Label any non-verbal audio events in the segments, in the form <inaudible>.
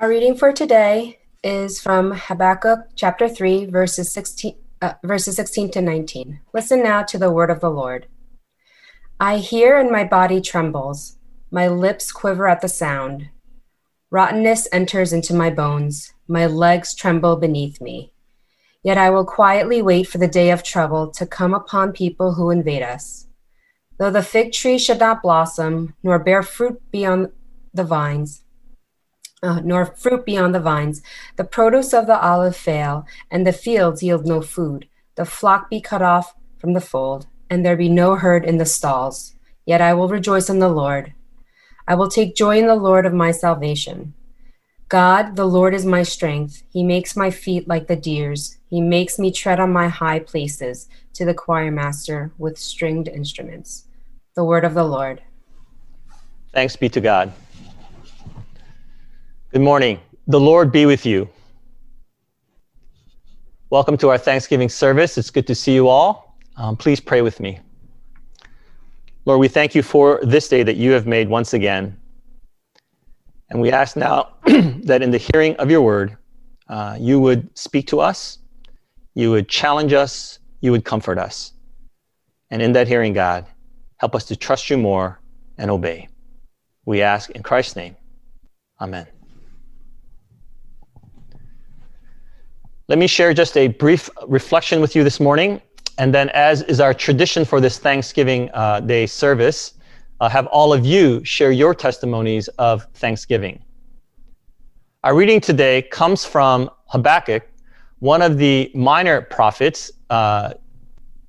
Our reading for today is from Habakkuk chapter 3, verses 16, uh, verses 16 to 19. Listen now to the word of the Lord. I hear and my body trembles, my lips quiver at the sound. Rottenness enters into my bones, my legs tremble beneath me. Yet I will quietly wait for the day of trouble to come upon people who invade us. Though the fig tree should not blossom, nor bear fruit beyond the vines, uh, nor fruit beyond the vines. The produce of the olive fail, and the fields yield no food. The flock be cut off from the fold, and there be no herd in the stalls. Yet I will rejoice in the Lord. I will take joy in the Lord of my salvation. God, the Lord is my strength. He makes my feet like the deer's. He makes me tread on my high places to the choir master with stringed instruments. The word of the Lord. Thanks be to God. Good morning. The Lord be with you. Welcome to our Thanksgiving service. It's good to see you all. Um, please pray with me. Lord, we thank you for this day that you have made once again. And we ask now <clears throat> that in the hearing of your word, uh, you would speak to us, you would challenge us, you would comfort us. And in that hearing, God, help us to trust you more and obey. We ask in Christ's name. Amen. Let me share just a brief reflection with you this morning. And then, as is our tradition for this Thanksgiving uh, Day service, uh, have all of you share your testimonies of Thanksgiving. Our reading today comes from Habakkuk, one of the minor prophets, uh,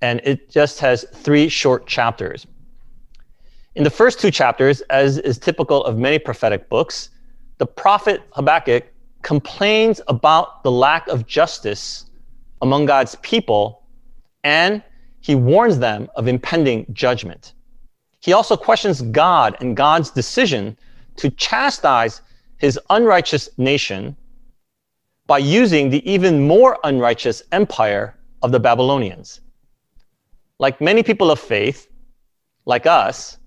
and it just has three short chapters. In the first two chapters, as is typical of many prophetic books, the prophet Habakkuk complains about the lack of justice among God's people, and he warns them of impending judgment. He also questions God and God's decision to chastise his unrighteous nation by using the even more unrighteous empire of the Babylonians. Like many people of faith, like us,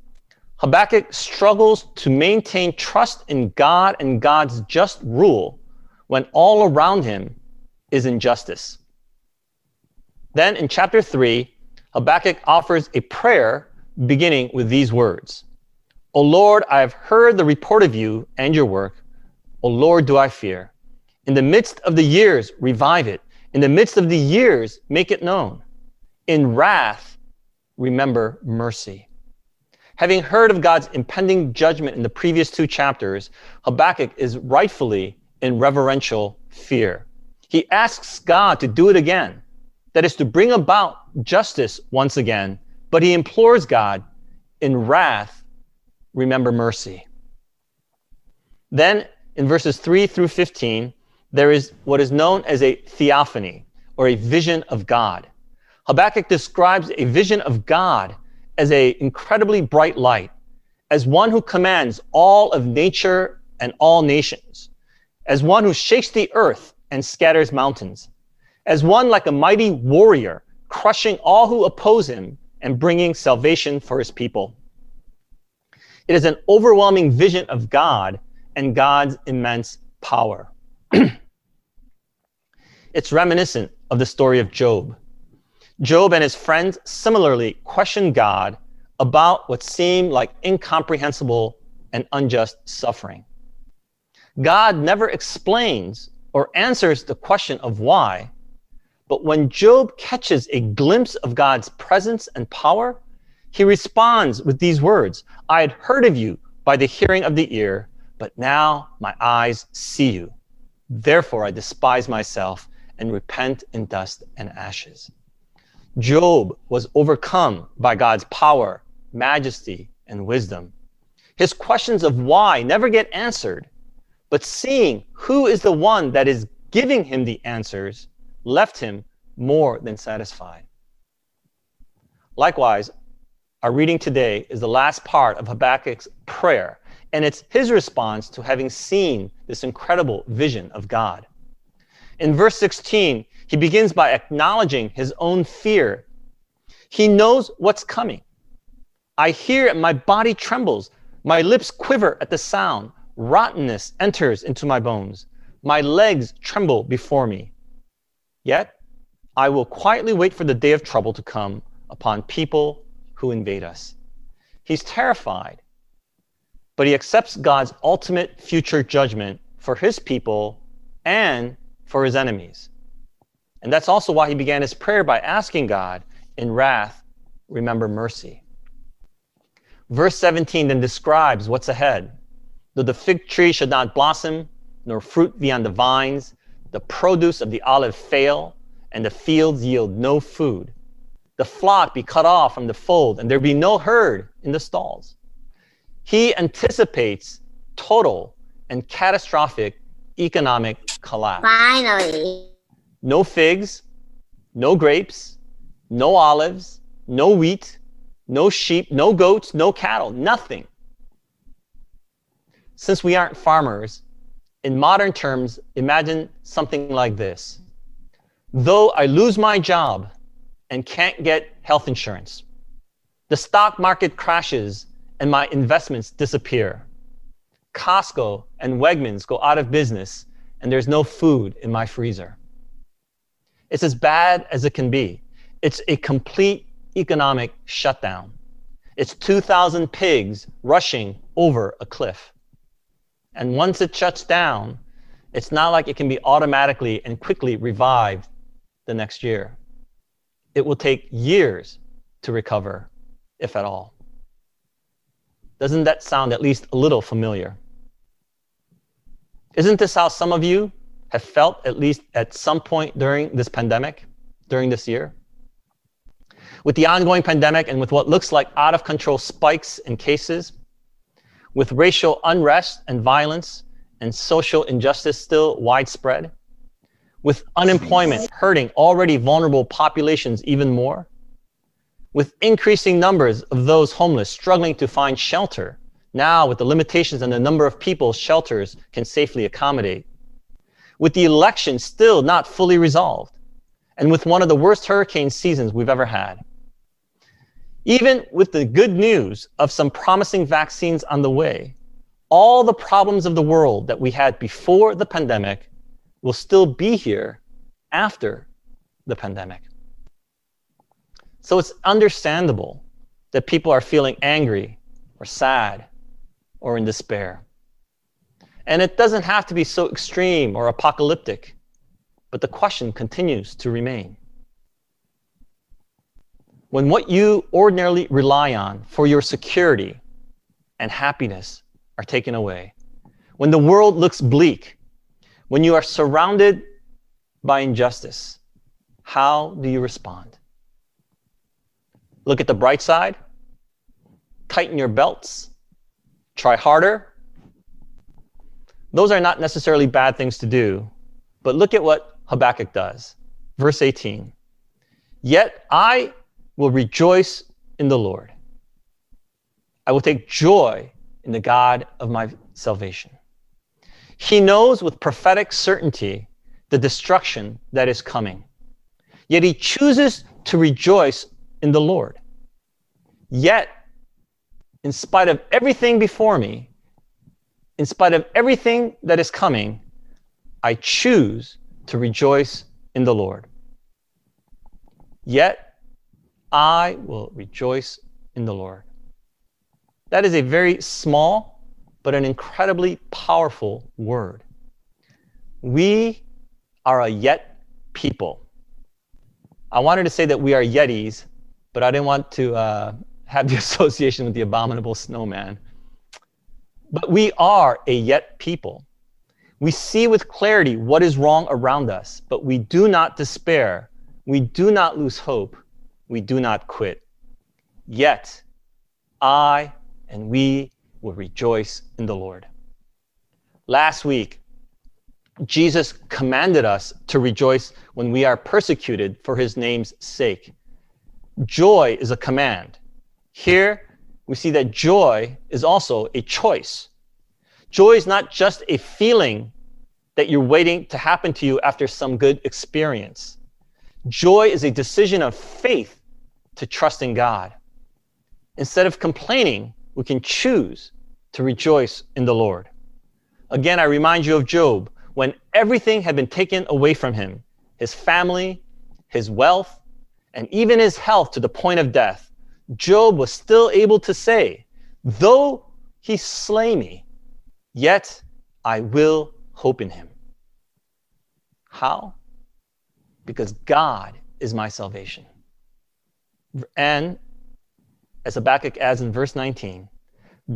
Habakkuk struggles to maintain trust in God and God's just rule when all around him is injustice. Then in chapter 3, Habakkuk offers a prayer beginning with these words O Lord, I have heard the report of you and your work. O Lord, do I fear. In the midst of the years, revive it. In the midst of the years, make it known. In wrath, remember mercy. Having heard of God's impending judgment in the previous two chapters, Habakkuk is rightfully in reverential fear. He asks God to do it again, that is, to bring about justice once again, but he implores God in wrath, remember mercy. Then in verses 3 through 15, there is what is known as a theophany or a vision of God. Habakkuk describes a vision of God as an incredibly bright light, as one who commands all of nature and all nations, as one who shakes the earth and scatters mountains, as one like a mighty warrior, crushing all who oppose him and bringing salvation for his people. It is an overwhelming vision of God and God's immense power. <clears throat> it's reminiscent of the story of Job. Job and his friends similarly questioned God about what seemed like incomprehensible and unjust suffering. God never explains or answers the question of why. But when Job catches a glimpse of God's presence and power, he responds with these words I had heard of you by the hearing of the ear, but now my eyes see you. Therefore I despise myself and repent in dust and ashes. Job was overcome by God's power, majesty, and wisdom. His questions of why never get answered but seeing who is the one that is giving him the answers left him more than satisfied. Likewise, our reading today is the last part of Habakkuk's prayer, and it's his response to having seen this incredible vision of God. In verse 16, he begins by acknowledging his own fear. He knows what's coming. I hear and my body trembles. My lips quiver at the sound. Rottenness enters into my bones. My legs tremble before me. Yet I will quietly wait for the day of trouble to come upon people who invade us. He's terrified, but he accepts God's ultimate future judgment for his people and for his enemies. And that's also why he began his prayer by asking God, in wrath, remember mercy. Verse 17 then describes what's ahead. Though the fig tree should not blossom, nor fruit be on the vines, the produce of the olive fail, and the fields yield no food. The flock be cut off from the fold, and there be no herd in the stalls. He anticipates total and catastrophic economic collapse. Finally. No figs, no grapes, no olives, no wheat, no sheep, no goats, no cattle, nothing. Since we aren't farmers, in modern terms, imagine something like this. Though I lose my job and can't get health insurance, the stock market crashes and my investments disappear. Costco and Wegmans go out of business and there's no food in my freezer. It's as bad as it can be. It's a complete economic shutdown. It's 2,000 pigs rushing over a cliff. And once it shuts down, it's not like it can be automatically and quickly revived the next year. It will take years to recover, if at all. Doesn't that sound at least a little familiar? Isn't this how some of you have felt, at least at some point during this pandemic, during this year? With the ongoing pandemic and with what looks like out of control spikes in cases, with racial unrest and violence and social injustice still widespread, with unemployment hurting already vulnerable populations even more, with increasing numbers of those homeless struggling to find shelter, now with the limitations on the number of people shelters can safely accommodate, with the election still not fully resolved, and with one of the worst hurricane seasons we've ever had. Even with the good news of some promising vaccines on the way, all the problems of the world that we had before the pandemic will still be here after the pandemic. So it's understandable that people are feeling angry or sad or in despair. And it doesn't have to be so extreme or apocalyptic, but the question continues to remain when what you ordinarily rely on for your security and happiness are taken away, when the world looks bleak, when you are surrounded by injustice, how do you respond? Look at the bright side, tighten your belts, try harder. Those are not necessarily bad things to do, but look at what Habakkuk does. Verse 18 Yet I will rejoice in the Lord. I will take joy in the God of my salvation. He knows with prophetic certainty the destruction that is coming. Yet he chooses to rejoice in the Lord. Yet, in spite of everything before me, in spite of everything that is coming, I choose to rejoice in the Lord. Yet, I will rejoice in the Lord. That is a very small, but an incredibly powerful word. We are a yet people. I wanted to say that we are Yetis, but I didn't want to uh, have the <laughs> association with the abominable snowman. But we are a yet people. We see with clarity what is wrong around us, but we do not despair. We do not lose hope we do not quit. Yet I and we will rejoice in the Lord. Last week, Jesus commanded us to rejoice when we are persecuted for his name's sake. Joy is a command. Here, we see that joy is also a choice. Joy is not just a feeling that you're waiting to happen to you after some good experience. Joy is a decision of faith to trust in God. Instead of complaining, we can choose to rejoice in the Lord. Again, I remind you of Job when everything had been taken away from him his family, his wealth, and even his health to the point of death. Job was still able to say, Though he slay me, yet I will hope in him. How? Because God is my salvation. And as Habakkuk adds in verse 19,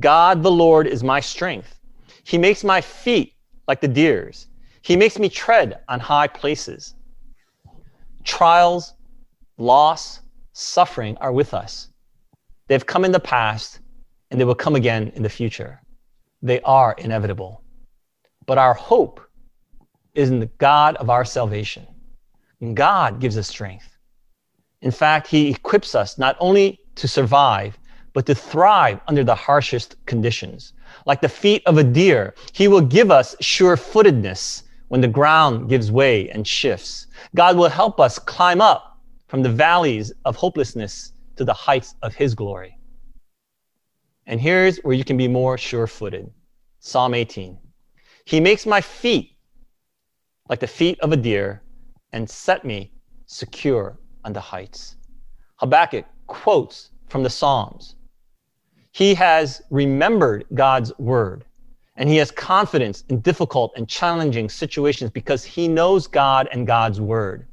God the Lord is my strength. He makes my feet like the deer's. He makes me tread on high places. Trials, loss, suffering are with us. They've come in the past and they will come again in the future. They are inevitable. But our hope is in the God of our salvation. And God gives us strength. In fact, He equips us not only to survive, but to thrive under the harshest conditions. Like the feet of a deer, He will give us sure footedness when the ground gives way and shifts. God will help us climb up from the valleys of hopelessness to the heights of His glory. And here's where you can be more sure footed Psalm 18. He makes my feet like the feet of a deer and set me secure on the heights. Habakkuk quotes from the Psalms. He has remembered God's word and he has confidence in difficult and challenging situations because he knows God and God's word.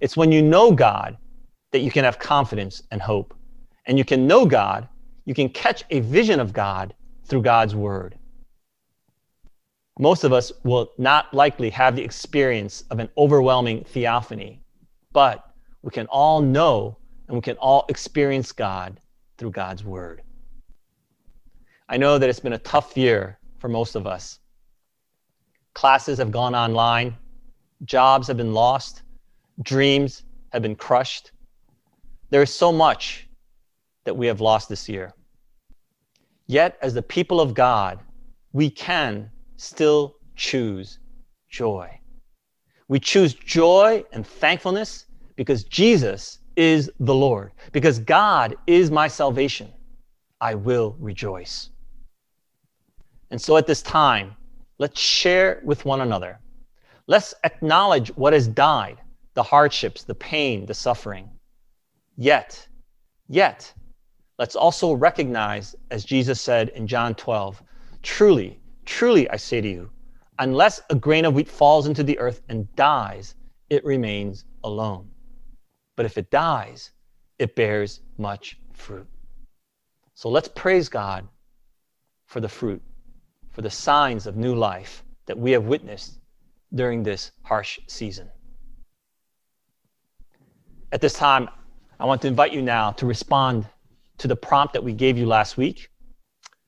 It's when you know God that you can have confidence and hope. And you can know God, you can catch a vision of God through God's word. Most of us will not likely have the experience of an overwhelming theophany, but we can all know and we can all experience God through God's word. I know that it's been a tough year for most of us. Classes have gone online, jobs have been lost, dreams have been crushed. There is so much that we have lost this year. Yet, as the people of God, we can still choose joy. We choose joy and thankfulness because Jesus is the Lord, because God is my salvation. I will rejoice. And so at this time, let's share with one another. Let's acknowledge what has died the hardships, the pain, the suffering. Yet, yet, let's also recognize, as Jesus said in John 12, truly, truly I say to you, unless a grain of wheat falls into the earth and dies, it remains alone. But if it dies, it bears much fruit. So let's praise God for the fruit for the signs of new life that we have witnessed during this harsh season. At this time, I want to invite you now to respond to the prompt that we gave you last week.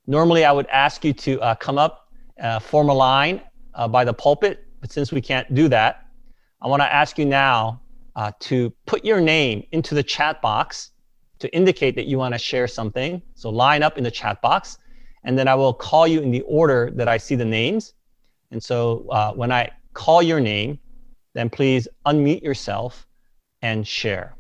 Normally, I would ask you to uh, come up, uh, form a line uh, by the pulpit, but since we can't do that, I want to ask you now uh, to put your name into the chat box to indicate that you want to share something. So line up in the chat box and then I will call you in the order that I see the names. And so uh, when I call your name, then please unmute yourself and share.